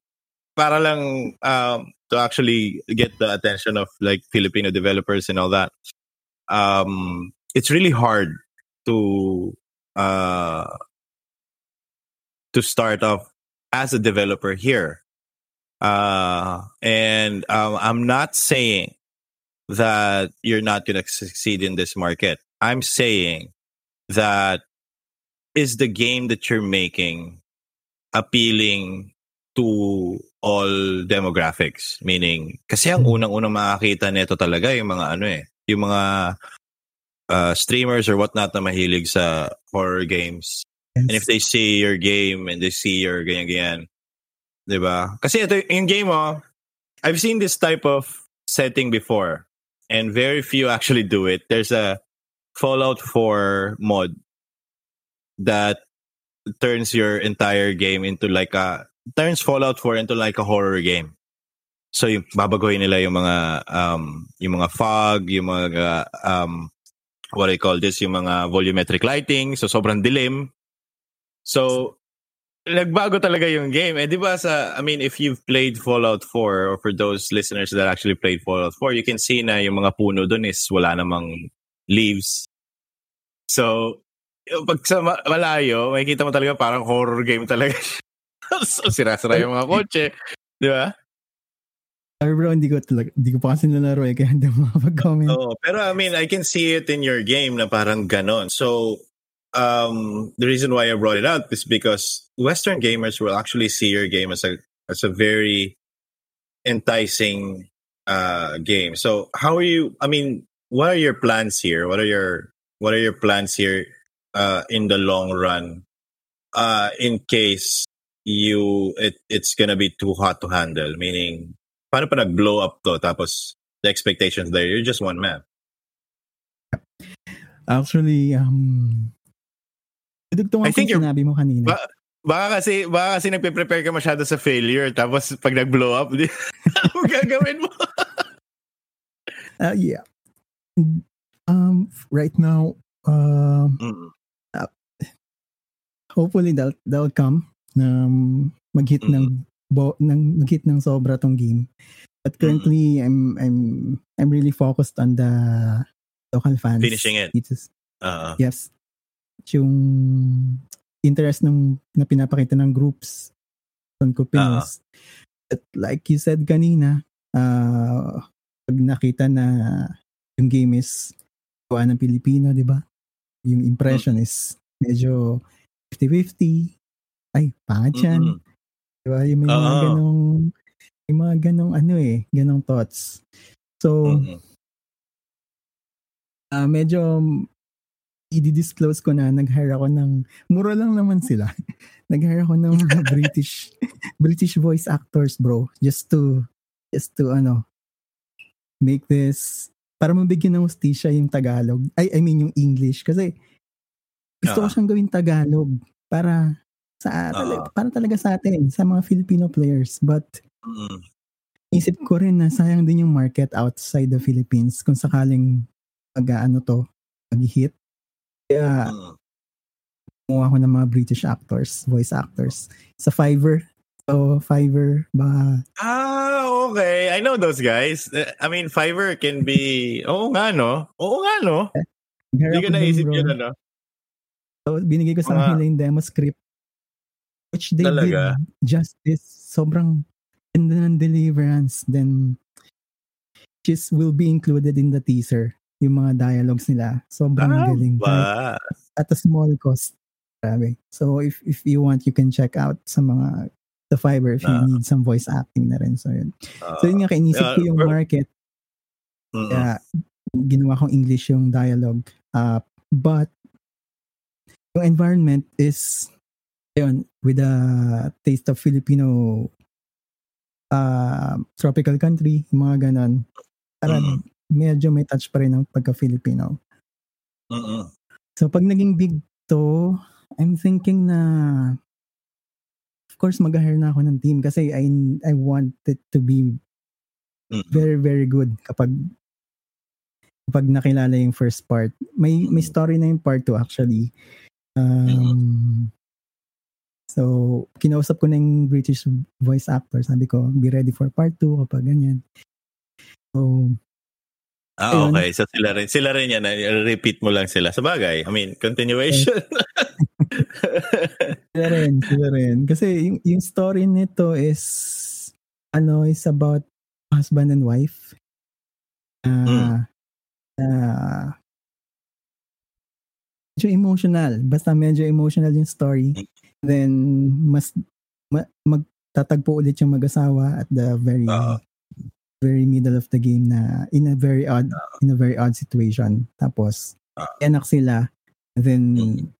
para lang um, to actually get the attention of like Filipino developers and all that. Um, it's really hard to uh, to start off as a developer here. Uh, and um, I'm not saying that you're not going to succeed in this market. I'm saying that is the game that you're making appealing to all demographics. Meaning, kasi ang hmm. unang-unang makakita nito talaga yung mga ano eh, yung mga uh, streamers or whatnot na mahilig sa horror games. Yes. And if they see your game and they see your ganyan-ganyan, di ba? Kasi ito, yung game oh, I've seen this type of setting before and very few actually do it. There's a Fallout 4 mod that turns your entire game into like a turns Fallout 4 into like a horror game. So yung babaguhin nila yung mga um yung mga fog, yung mga um what I call this, yung mga volumetric lighting, so sobrang dilim. So nagbago talaga yung game. Eh di ba sa I mean if you've played Fallout 4 or for those listeners that actually played Fallout 4, you can see na yung mga puno doon is wala namang leaves. So pag sa malayo, makikita mo talaga parang horror game talaga. so, sira-sira yung mga kotse. Di ba? Sorry bro, hindi ko talaga, hindi ko pa kasi nalaro eh, kaya hindi mo makapag-comment. Oo, pero I mean, I can see it in your game na parang ganon. So, um, the reason why I brought it out is because Western gamers will actually see your game as a as a very enticing uh, game. So, how are you? I mean, what are your plans here? What are your what are your plans here uh, in the long run? Uh, in case you it, it's gonna be too hot to handle, meaning paano pa nag-blow up to tapos the expectations there, you're just one man. Actually, um, I think you're, sinabi mo kanina. Ba, baka kasi, baka kasi nagpe-prepare ka masyado sa failure tapos pag nag-blow up, ano gagawin mo? uh, yeah. Um, right now, um, mm. uh, hopefully that'll, that'll come. Um, mag-hit mm. ng bo, ng mag-hit ng sobra tong game. But currently, mm. I'm I'm I'm really focused on the local fans. Finishing it. It's, uh-huh. Yes. Yung interest ng na pinapakita ng groups on Kupinos. Uh-huh. But like you said kanina, uh, pag nakita na yung game is gawa ng Pilipino, di ba? Yung impression mm. is medyo 50-50. Ay, pangit yan. Mm-hmm. Diba? Yung may mga uh ganong, yung mga ganong ano eh, ganong thoughts. So, mm-hmm. uh, medyo i-disclose ko na nag-hire ako ng mura lang naman sila. nag-hire ako ng mga British British voice actors, bro, just to just to ano make this para mabigyan ng hustisya yung Tagalog. Ay, I mean yung English kasi gusto uh, ko siyang gawin Tagalog para sa uh, para talaga sa atin, sa mga Filipino players. But uh, isip ko rin na sayang din yung market outside the Philippines kung sakaling mag ano to, mag-hit. Kaya uh, kumuha ko ng mga British actors, voice actors sa Fiverr. So, Fiverr ba? Ah, okay. I know those guys. I mean, Fiverr can be, oo nga, no? Oo nga, no? Hindi ko naisip yun, ano? So, binigay ko sa uh, kanila yung demo script which they Talaga? did justice. Sobrang ganda ng deliverance. Then, she's will be included in the teaser. Yung mga dialogues nila. Sobrang ah, galing. Ba? At a small cost. Grabe. So, if if you want, you can check out sa mga the fiber if you uh, need some voice acting na rin. So, yun. Uh, so, yun nga, kainisip uh, ko yung market. Uh, Kaya, ginawa kong English yung dialogue. Uh, but, yung environment is Ayun, with a taste of Filipino uh, tropical country, mga ganon. Parang mm. Medyo may touch pa rin ng pagka-Filipino. Uh-uh. So pag naging big to, I'm thinking na of course mag-hire na ako ng team kasi I I want it to be very very good kapag kapag nakilala yung first part. May may story na yung part 2 actually. Um, So, kinausap ko na yung British voice actor. Sabi ko, be ready for part 2 kapag ganyan. So, Ah, ayun. okay. So sila rin, sila rin yan. Repeat mo lang sila. Sa bagay, I mean, continuation. sila rin, sila rin. Kasi yung, yung story nito is, ano, is about husband and wife. Uh, mm. uh, medyo emotional. Basta medyo emotional yung story. Mm. Then, mas ma, magtatagpo ulit yung mag-asawa at the very uh, very middle of the game na in a very odd uh, in a very odd situation. Tapos, uh, anak sila. Then, mm-hmm.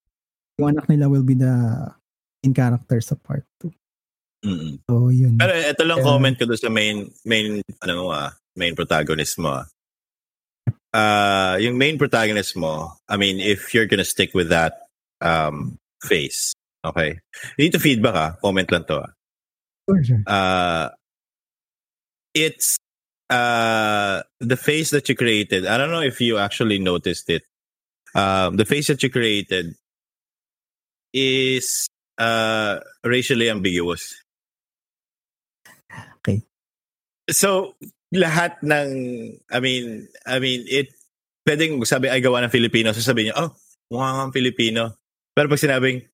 yung anak nila will be the in character sa part 2. Mm-hmm. So, yun. Pero ito lang uh, comment ko sa main main ano ah, main protagonist mo. Uh, yung main protagonist mo, I mean, if you're gonna stick with that um, face, Okay. Dito feedback ah. Comment lang to ah. Sure, sure. Uh, it's uh, the face that you created. I don't know if you actually noticed it. Um, the face that you created is uh, racially ambiguous. Okay. So, lahat ng, I mean, I mean, it, pwedeng sabi ay gawa ng Filipino, sasabihin niyo, oh, mukha kang Filipino. Pero pag sinabing,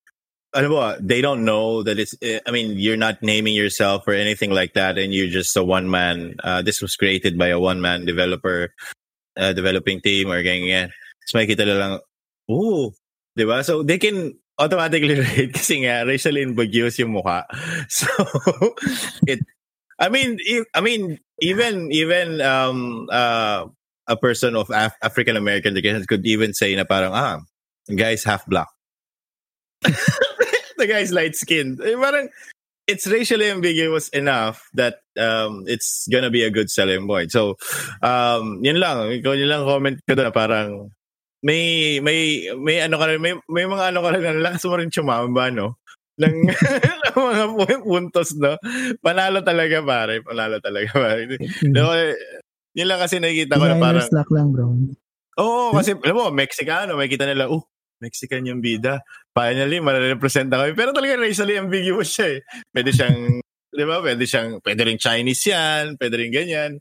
they don't know that it's, eh, I mean, you're not naming yourself or anything like that and you're just a one-man, uh, this was created by a one-man developer, uh, developing team or ganyan. So na lang, ooh, di ba? So they can automatically rate kasi nga racially ambiguous yung mukha. So it I mean I mean even even um uh a person of Af- African American could even say na parang ah guy's half black. the guy's light skinned. Eh, parang it's racially ambiguous enough that um, it's gonna be a good selling point. So, um, yun lang. Ikaw yun lang comment ko na parang may may may ano ka rin, may may mga ano ka rin, lakas mo rin chumamba, no? ng, ng mga puntos, no? Panalo talaga, pare. Panalo talaga, pare. Mm-hmm. No, yun lang kasi nakikita ko na parang... Slack lang, bro. Oo, kasi, alam mo, Mexicano, makikita nila, oh, Mexican yung bida. Finally, marirepresent kami. Pero talaga racially ambiguous siya eh. Pwede siyang, di ba? Pwede siyang, pwede rin Chinese yan, pwede rin ganyan.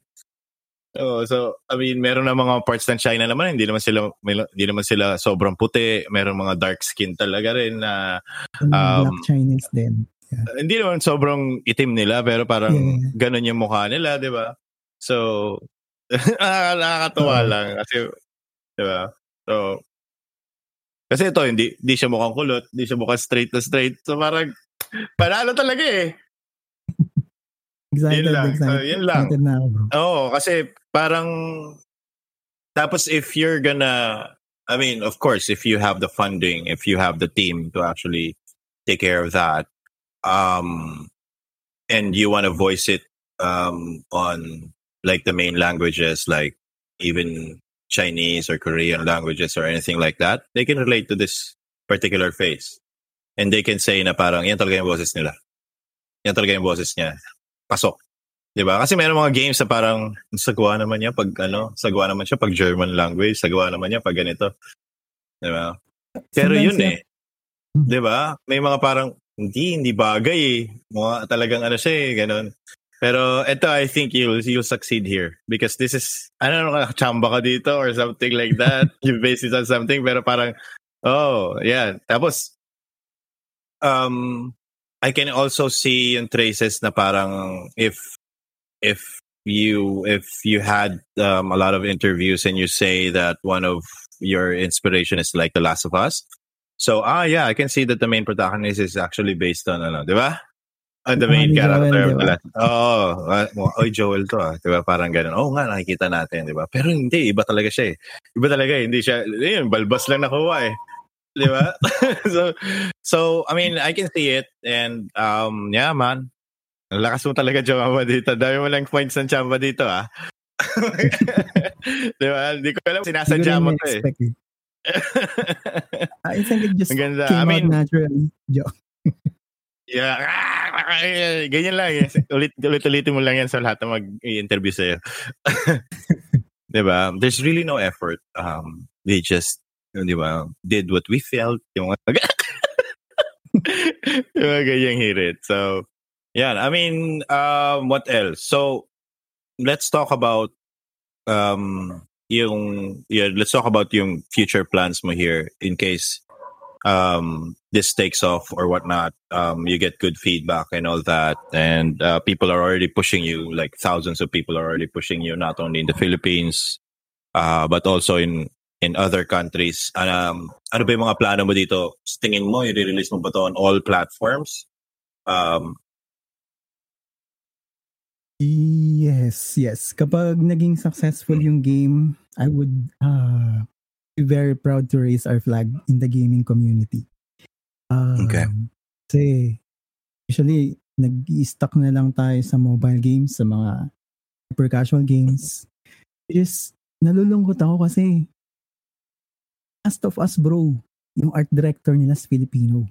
Oh, so I mean, meron na mga parts ng China naman, hindi naman sila may, hindi naman sila sobrang puti, meron mga dark skin talaga rin na um, Black Chinese din. Yeah. Hindi naman sobrang itim nila pero parang yeah. ganun yung mukha nila, 'di ba? So nakakatuwa uh, lang kasi 'di ba? So kasi ito hindi hindi siya mukhang kulot, hindi siya mukhang straight na straight. So parang panalo talaga eh. Excited, yun lang. excited. Uh, yun lang. Excited na ako, bro. Oo, kasi parang tapos if you're gonna I mean, of course, if you have the funding, if you have the team to actually take care of that, um, and you want to voice it um, on like the main languages, like even Chinese or Korean languages or anything like that, they can relate to this particular face. And they can say na parang, yan talaga yung boses nila. Yan talaga yung boses niya. pasok. 'Di ba? Kasi mayroong mga games na parang sagwa naman niya pag ano, sagwa naman siya pag German language, sagwa naman niya pag ganito. 'Di ba? Pero Sometimes yun eh. 'Di ba? May mga parang hindi hindi bagay eh. Mga talagang ano siya eh, ganun. Pero ito, I think you'll you'll succeed here because this is I don't know, chamba ka dito or something like that. you base it on something pero parang oh, yeah. Tapos um I can also see yung traces na parang if if you if you had um, a lot of interviews and you say that one of your inspiration is like The Last of Us. So ah yeah, I can see that the main protagonist is actually based on ano, 'di ba? On the main oh, character Joel, of diba? Oh, uh, oy Joel to ah, 'di ba? Parang ganun. Oh nga nakikita natin, 'di ba? Pero hindi, iba talaga siya eh. Iba talaga, eh. hindi siya, yun, balbas lang nakuha eh. Di ba? so, so, I mean, I can see it. And, um, yeah, man. Lakas mo talaga, Chamba, dito. Dami mo lang points ng Chamba dito, ah. di ba? Hindi ko alam, sinasadya mo to eh. eh. I think it just Maganda. came I mean, out naturally. Joke. Yeah. Ganyan lang. Eh. Ulit, ulit-ulitin mo lang yan sa lahat na mag-interview sa'yo. diba? There's really no effort. Um, they just di ba, did what we felt, yung mga, yung mga ganyang hirit. So, yeah, I mean, um, what else? So, let's talk about um, yung, yeah, let's talk about yung future plans mo here in case um, this takes off or whatnot. Um, you get good feedback and all that, and uh, people are already pushing you. Like thousands of people are already pushing you, not only in the Philippines, uh, but also in in other countries. Um, ano ba yung mga plano mo dito? Tingin mo, i-release mo ba to on all platforms? Um, yes, yes. Kapag naging successful yung game, I would uh, very proud to raise our flag in the gaming community. Um, okay. Kasi usually, nag-stuck na lang tayo sa mobile games, sa mga super casual games. Which is, nalulungkot ako kasi Last of Us bro, yung art director nila is Filipino.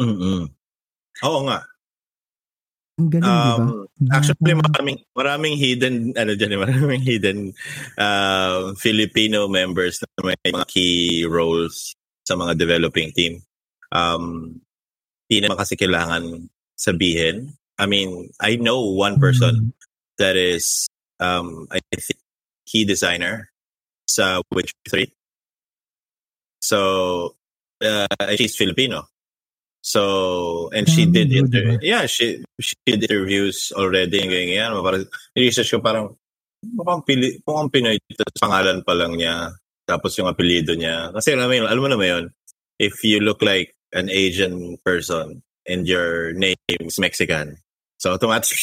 Mm-mm. Oo nga. Ang galing, um, di ba? Um, actually, maraming, maraming hidden, ano dyan, maraming hidden uh, Filipino members na may mga key roles sa mga developing team. Um, hindi naman kasi kailangan sabihin. I mean, I know one person mm. that is, um, I think, key designer sa Witcher 3 So, uh, she's Filipino. So, and she did inter- yeah, she she did interviews already ganyan. Parang research ko parang mukhang pili, mukhang Pinoy dito pangalan pa lang niya. Tapos yung apelyido niya. Kasi alam mo, yun, alam mo naman yun, if you look like an Asian person and your name is Mexican, so automatic.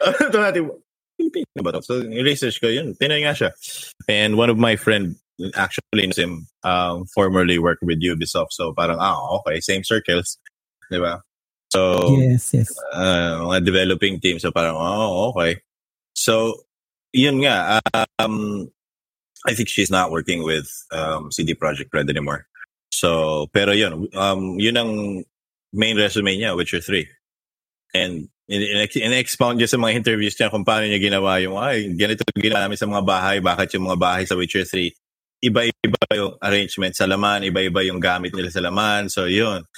automatic. Filipino ba to? So, research ko yun. Pinoy nga siya. And one of my friend actually him, um, formerly worked with Ubisoft. So parang, ah, okay, same circles. Di ba? So, yes, yes. Uh, mga developing team. So parang, oh, okay. So, yun nga. Um, I think she's not working with um, CD Projekt Red anymore. So, pero yun, um, yun ang main resume niya, Witcher 3. And in-expound niya sa mga interviews niya kung paano niya ginawa yung, ay, ganito ginawa namin sa mga bahay, bakit yung mga bahay sa Witcher 3 iba-iba yung arrangement sa laman, iba-iba yung gamit nila sa laman. So, yun.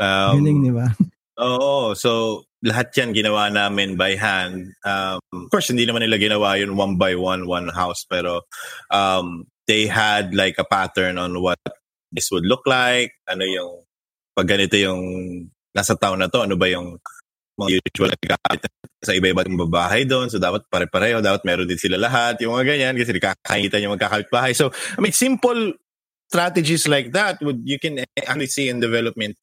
Um, Galing, di ba? Oo. So, lahat yan ginawa namin by hand. Um, of course, hindi naman nila ginawa yun one by one, one house. Pero um, they had like a pattern on what this would look like. Ano yung, pag ganito yung nasa town na to, ano ba yung mga usual na gamit sa iba-iba yung babahay doon. So, dapat pare-pareho. Dapat meron din sila lahat. Yung mga ganyan. Kasi nakakakita yung magkakabit bahay. So, I mean, simple strategies like that would you can actually see in development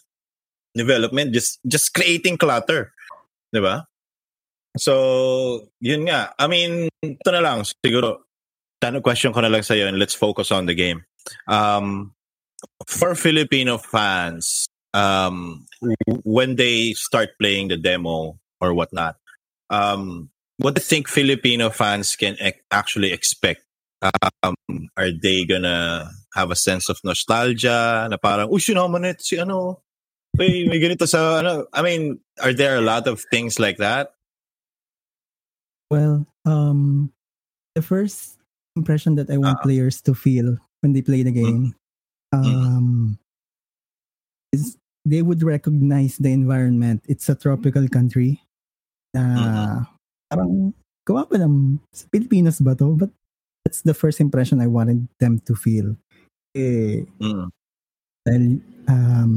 development just just creating clutter 'di ba so yun nga i mean ito na lang siguro tanong question ko na lang sa iyo and let's focus on the game um for Filipino fans um when they start playing the demo or whatnot um, what do you think Filipino fans can e- actually expect? Um, are they gonna have a sense of nostalgia na parang, uy, na si ano, may, may ganito sa ano. I mean, are there a lot of things like that? Well, um, the first impression that I want uh, players to feel when they play the game mm-hmm. um, is they would recognize the environment. It's a tropical country. Na mm-hmm. parang gawa pa ng sa Pilipinas ba to? But that's the first impression I wanted them to feel. Eh, mm-hmm. dahil um,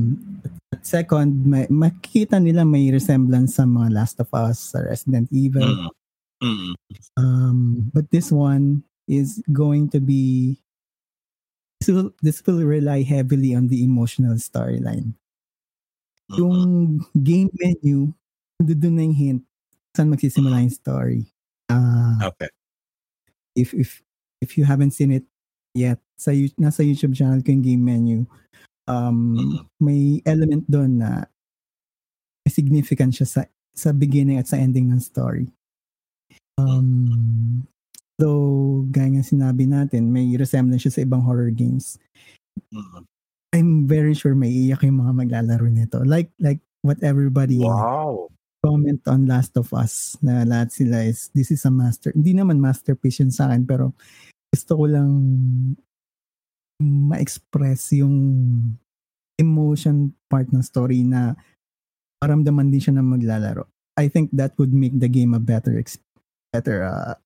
at second, may, makikita nila may resemblance sa mga Last of Us, sa Resident Evil. Mm-hmm. mm-hmm. Um, but this one is going to be this will, this will rely heavily on the emotional storyline. Mm-hmm. Yung game menu, doon na yung hint saan magsisimula yung story. Uh, okay. If if if you haven't seen it yet, sa nasa YouTube channel ko yung game menu. Um, mm-hmm. may element doon na significant siya sa sa beginning at sa ending ng story. Um, though, gaya nga sinabi natin, may resemblance siya sa ibang horror games. Mm-hmm. I'm very sure may iyak yung mga maglalaro nito. Like like what everybody wow comment on Last of Us na lahat sila is this is a master. Hindi naman masterpiece yun sa akin pero gusto ko lang ma-express yung emotion part ng story na paramdaman din siya na maglalaro. I think that would make the game a better ex- better uh,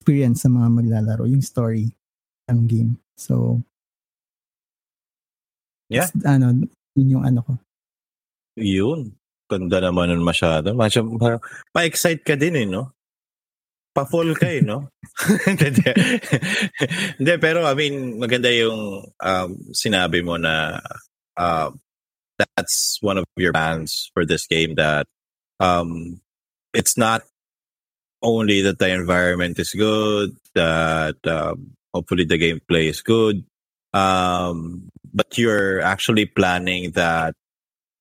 experience sa mga maglalaro, yung story ng game. So, yeah. ano, yun yung ano ko. Yun. Ganda naman nun masyado. Masyado pa-excite ka din eh, no? Pa-full ka eh, no? Hindi, pero I mean, maganda yung um, sinabi mo na uh, that's one of your plans for this game that um, it's not only that the environment is good, that um, hopefully the gameplay is good, um, but you're actually planning that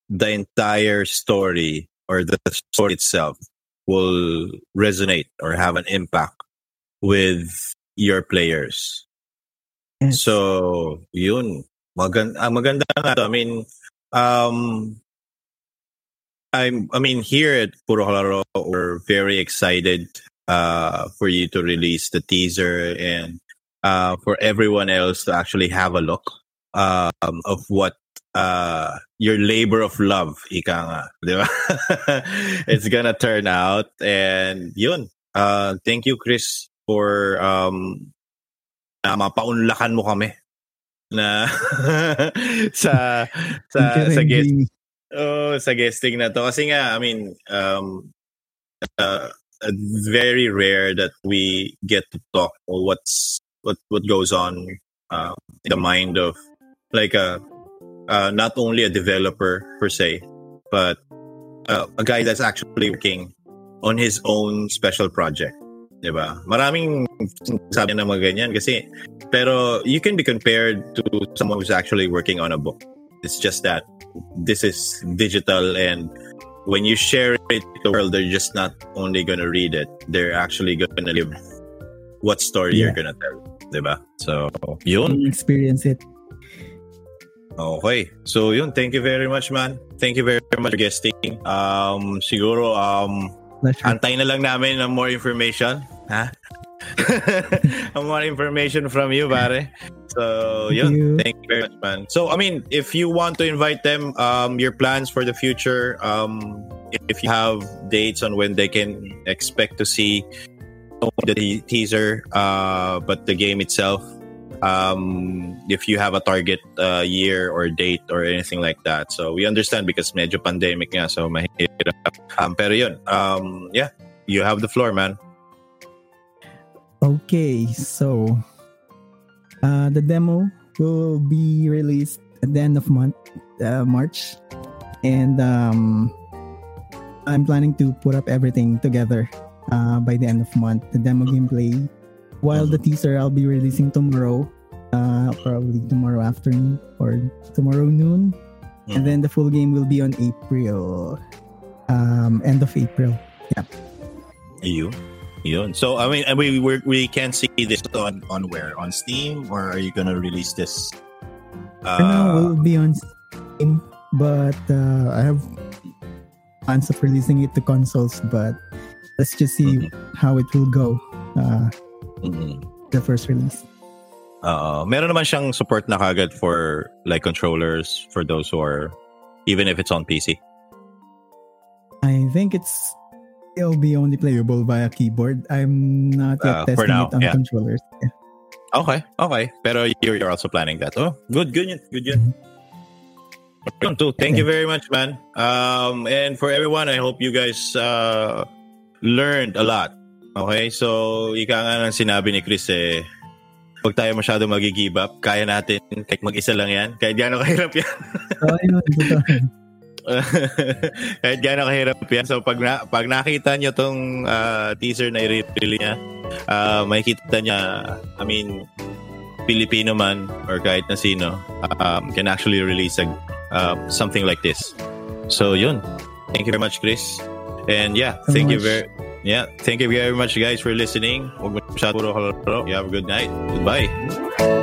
the entire story or the story itself will resonate or have an impact with your players. Yes. So, yun. Maganda, ah, maganda nga to. I mean, um, I'm, I mean, here at Puro Halaro, we're very excited uh, for you to release the teaser and uh, for everyone else to actually have a look um, of what uh, your labor of love, ika nga, di ba? it's gonna turn out. And yun, uh, thank you, Chris, for um, uh, mapaunlakan mo kami na sa sa sa guest oh, sa guesting na to kasi nga I mean um uh, very rare that we get to talk or what's what what goes on uh, in the mind of like a uh, not only a developer per se but uh, a guy that's actually working on his own special project 'di ba? Maraming sabi na mga ganyan kasi pero you can be compared to someone who's actually working on a book. It's just that this is digital and when you share it to the world they're just not only going to read it, they're actually going to live what story yeah. you're going to tell, 'di ba? So, yun. Experience it. Okay. So, yun. Thank you very much, man. Thank you very much for guesting. Um, siguro, um. Antay na lang namin ng more information. Ha? more information from you, pare. So, Thank yun. You. Thank you very much, man. So, I mean, if you want to invite them, um, your plans for the future, um, if you have dates on when they can expect to see the teaser, uh, but the game itself, um, if you have a target uh, year or date or anything like that. So we understand because medyo pandemic nga, so mahirap. Um, pero yun, um, yeah, you have the floor, man. Okay, so uh, the demo will be released at the end of month, uh, March, and um, I'm planning to put up everything together uh, by the end of month. The demo gameplay while the teaser I'll be releasing tomorrow, uh, probably tomorrow afternoon or tomorrow noon, mm-hmm. and then the full game will be on April, um, end of April. Yeah. You, yun. So I mean, we we we can see this on on where on Steam, or are you gonna release this? Uh, For now, will be on Steam, but uh, I have plans of releasing it to consoles. But let's just see mm-hmm. how it will go. Uh, Mm-hmm. The first release. Uh, meron naman siyang support na kagad for like controllers for those who are even if it's on PC. I think it's it'll be only playable via keyboard. I'm not yet uh, testing now, it on yeah. controllers. Yeah. Okay, okay. Pero you're, you're also planning that. Oh, good, good, good, good. Mm-hmm. Too. Thank you very much, man. Um, and for everyone, I hope you guys uh, learned a lot Okay, so ika nga ng sinabi ni Chris eh, huwag tayo masyado mag-give up. Kaya natin, kahit mag-isa lang yan. Kahit gano'ng kahirap yan. oh, yun. kahit gano'ng kahirap yan. So pag, na, pag nakita nyo tong uh, teaser na i-release niya, uh, makikita niya, I mean, Filipino man or kahit na sino um, can actually release a, uh, something like this. So yun. Thank you very much, Chris. And yeah, so thank much. you very yeah, thank you very much, guys, for listening. You have a good night. Goodbye.